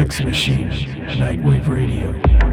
Hex Machine, Nightwave Radio.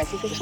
caciques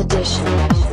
Edition.